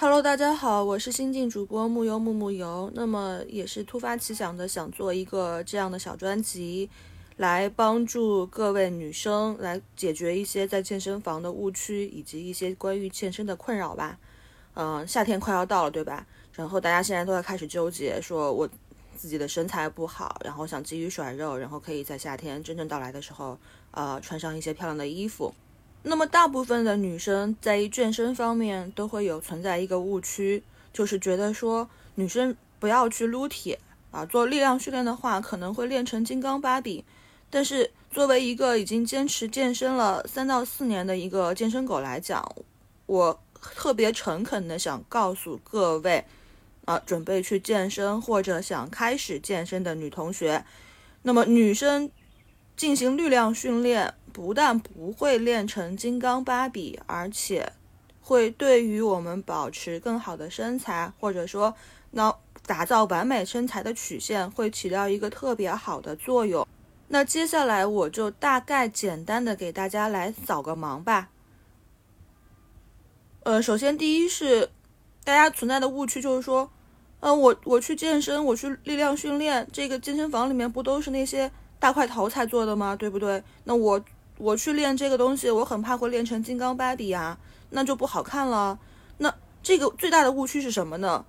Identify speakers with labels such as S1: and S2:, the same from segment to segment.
S1: Hello，大家好，我是新晋主播木游木木游。那么也是突发奇想的，想做一个这样的小专辑，来帮助各位女生来解决一些在健身房的误区，以及一些关于健身的困扰吧。嗯，夏天快要到了，对吧？然后大家现在都在开始纠结，说我自己的身材不好，然后想急于甩肉，然后可以在夏天真正到来的时候，呃，穿上一些漂亮的衣服。那么大部分的女生在健身方面都会有存在一个误区，就是觉得说女生不要去撸铁啊，做力量训练的话可能会练成金刚芭比。但是作为一个已经坚持健身了三到四年的一个健身狗来讲，我特别诚恳的想告诉各位，啊，准备去健身或者想开始健身的女同学，那么女生进行力量训练。不但不会练成金刚芭比，而且会对于我们保持更好的身材，或者说那打造完美身材的曲线，会起到一个特别好的作用。那接下来我就大概简单的给大家来扫个盲吧。呃，首先第一是大家存在的误区，就是说，呃，我我去健身，我去力量训练，这个健身房里面不都是那些大块头才做的吗？对不对？那我。我去练这个东西，我很怕会练成金刚芭比呀，那就不好看了。那这个最大的误区是什么呢？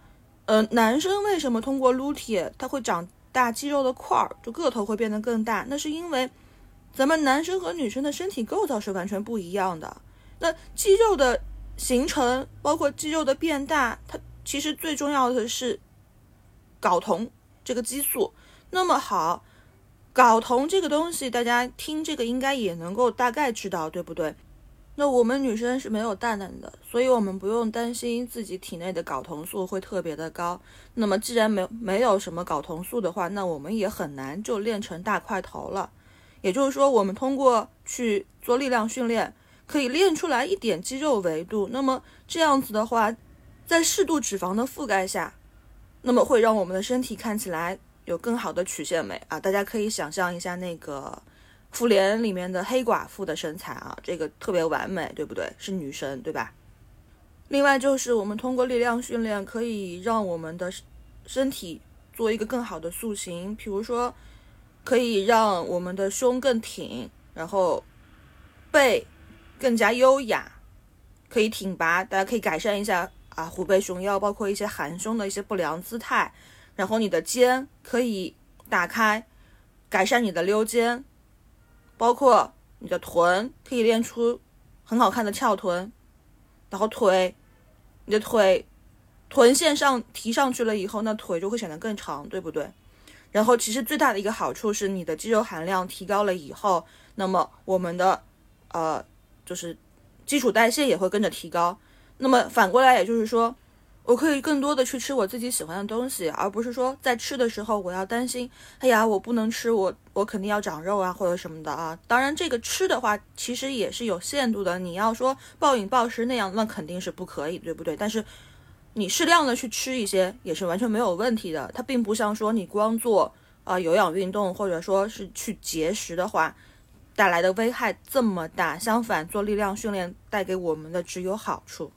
S1: 呃，男生为什么通过撸铁他会长大肌肉的块儿，就个头会变得更大？那是因为咱们男生和女生的身体构造是完全不一样的。那肌肉的形成，包括肌肉的变大，它其实最重要的是睾酮这个激素。那么好。睾酮这个东西，大家听这个应该也能够大概知道，对不对？那我们女生是没有蛋蛋的，所以我们不用担心自己体内的睾酮素会特别的高。那么既然没没有什么睾酮素的话，那我们也很难就练成大块头了。也就是说，我们通过去做力量训练，可以练出来一点肌肉维度。那么这样子的话，在适度脂肪的覆盖下，那么会让我们的身体看起来。有更好的曲线美啊！大家可以想象一下那个《复联》里面的黑寡妇的身材啊，这个特别完美，对不对？是女神，对吧？另外就是我们通过力量训练，可以让我们的身体做一个更好的塑形，比如说可以让我们的胸更挺，然后背更加优雅，可以挺拔。大家可以改善一下啊，虎背熊腰，包括一些含胸的一些不良姿态。然后你的肩可以打开，改善你的溜肩，包括你的臀可以练出很好看的翘臀，然后腿，你的腿臀线上提上去了以后，那腿就会显得更长，对不对？然后其实最大的一个好处是你的肌肉含量提高了以后，那么我们的呃就是基础代谢也会跟着提高，那么反过来也就是说。我可以更多的去吃我自己喜欢的东西，而不是说在吃的时候我要担心，哎呀，我不能吃，我我肯定要长肉啊，或者什么的啊。当然，这个吃的话其实也是有限度的，你要说暴饮暴食那样，那肯定是不可以，对不对？但是你适量的去吃一些也是完全没有问题的。它并不像说你光做啊有氧运动或者说是去节食的话带来的危害这么大，相反做力量训练带给我们的只有好处。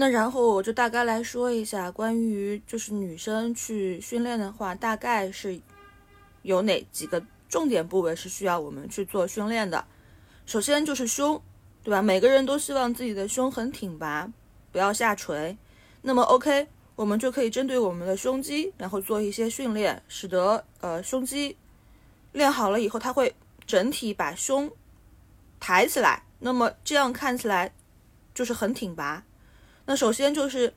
S1: 那然后我就大概来说一下，关于就是女生去训练的话，大概是有哪几个重点部位是需要我们去做训练的。首先就是胸，对吧？每个人都希望自己的胸很挺拔，不要下垂。那么 OK，我们就可以针对我们的胸肌，然后做一些训练，使得呃胸肌练好了以后，它会整体把胸抬起来。那么这样看起来就是很挺拔。那首先就是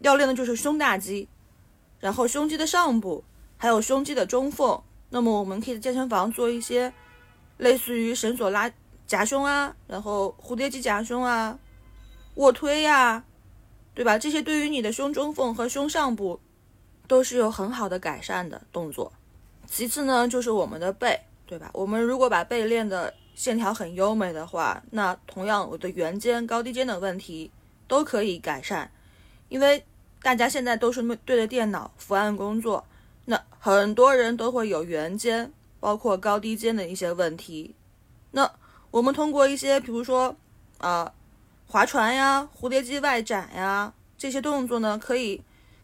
S1: 要练的就是胸大肌，然后胸肌的上部，还有胸肌的中缝。那么我们可以在健身房做一些类似于绳索拉夹胸啊，然后蝴蝶肌夹胸啊，卧推呀，对吧？这些对于你的胸中缝和胸上部都是有很好的改善的动作。其次呢，就是我们的背，对吧？我们如果把背练的线条很优美的话，那同样我的圆肩、高低肩的问题。都可以改善，因为大家现在都是对着电脑伏案工作，那很多人都会有圆肩，包括高低肩的一些问题。那我们通过一些，比如说啊，划船呀、蝴蝶肌外展呀这些动作呢，可以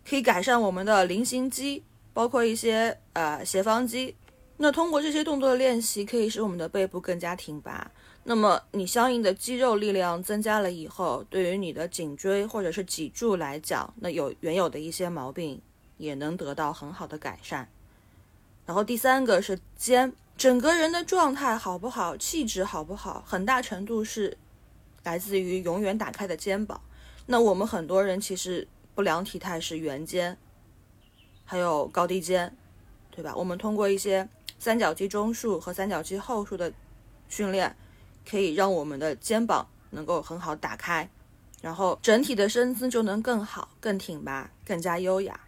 S1: 可以改善我们的菱形肌，包括一些呃斜方肌。那通过这些动作的练习，可以使我们的背部更加挺拔。那么你相应的肌肉力量增加了以后，对于你的颈椎或者是脊柱来讲，那有原有的一些毛病也能得到很好的改善。然后第三个是肩，整个人的状态好不好，气质好不好，很大程度是来自于永远打开的肩膀。那我们很多人其实不良体态是圆肩，还有高低肩，对吧？我们通过一些三角肌中束和三角肌后束的训练。可以让我们的肩膀能够很好打开，然后整体的身姿就能更好、更挺拔、更加优雅。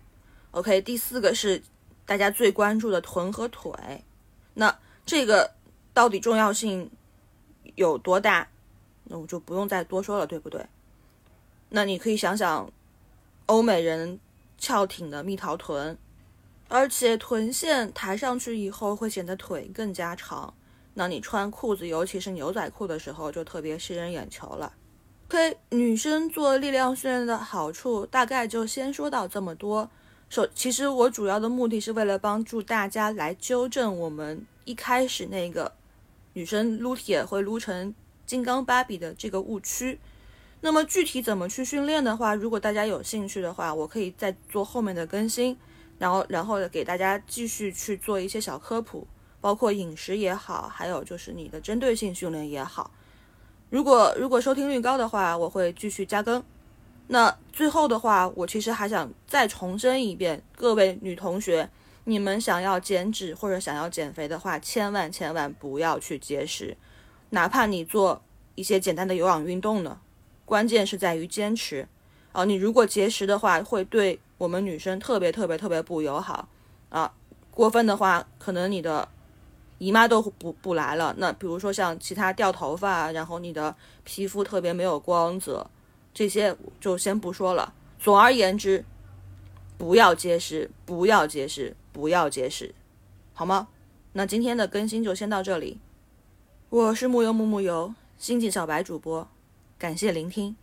S1: OK，第四个是大家最关注的臀和腿，那这个到底重要性有多大？那我就不用再多说了，对不对？那你可以想想，欧美人翘挺的蜜桃臀，而且臀线抬上去以后会显得腿更加长。那你穿裤子，尤其是牛仔裤的时候，就特别吸人眼球了。OK，女生做力量训练的好处，大概就先说到这么多。首，其实我主要的目的是为了帮助大家来纠正我们一开始那个女生撸铁会撸成金刚芭比的这个误区。那么具体怎么去训练的话，如果大家有兴趣的话，我可以再做后面的更新，然后然后给大家继续去做一些小科普。包括饮食也好，还有就是你的针对性训练也好。如果如果收听率高的话，我会继续加更。那最后的话，我其实还想再重申一遍，各位女同学，你们想要减脂或者想要减肥的话，千万千万不要去节食，哪怕你做一些简单的有氧运动呢，关键是在于坚持。啊，你如果节食的话，会对我们女生特别特别特别不友好啊。过分的话，可能你的。姨妈都不不来了，那比如说像其他掉头发，然后你的皮肤特别没有光泽，这些就先不说了。总而言之，不要节食，不要节食，不要节食，好吗？那今天的更新就先到这里。我是木油木木油，星际小白主播，感谢聆听。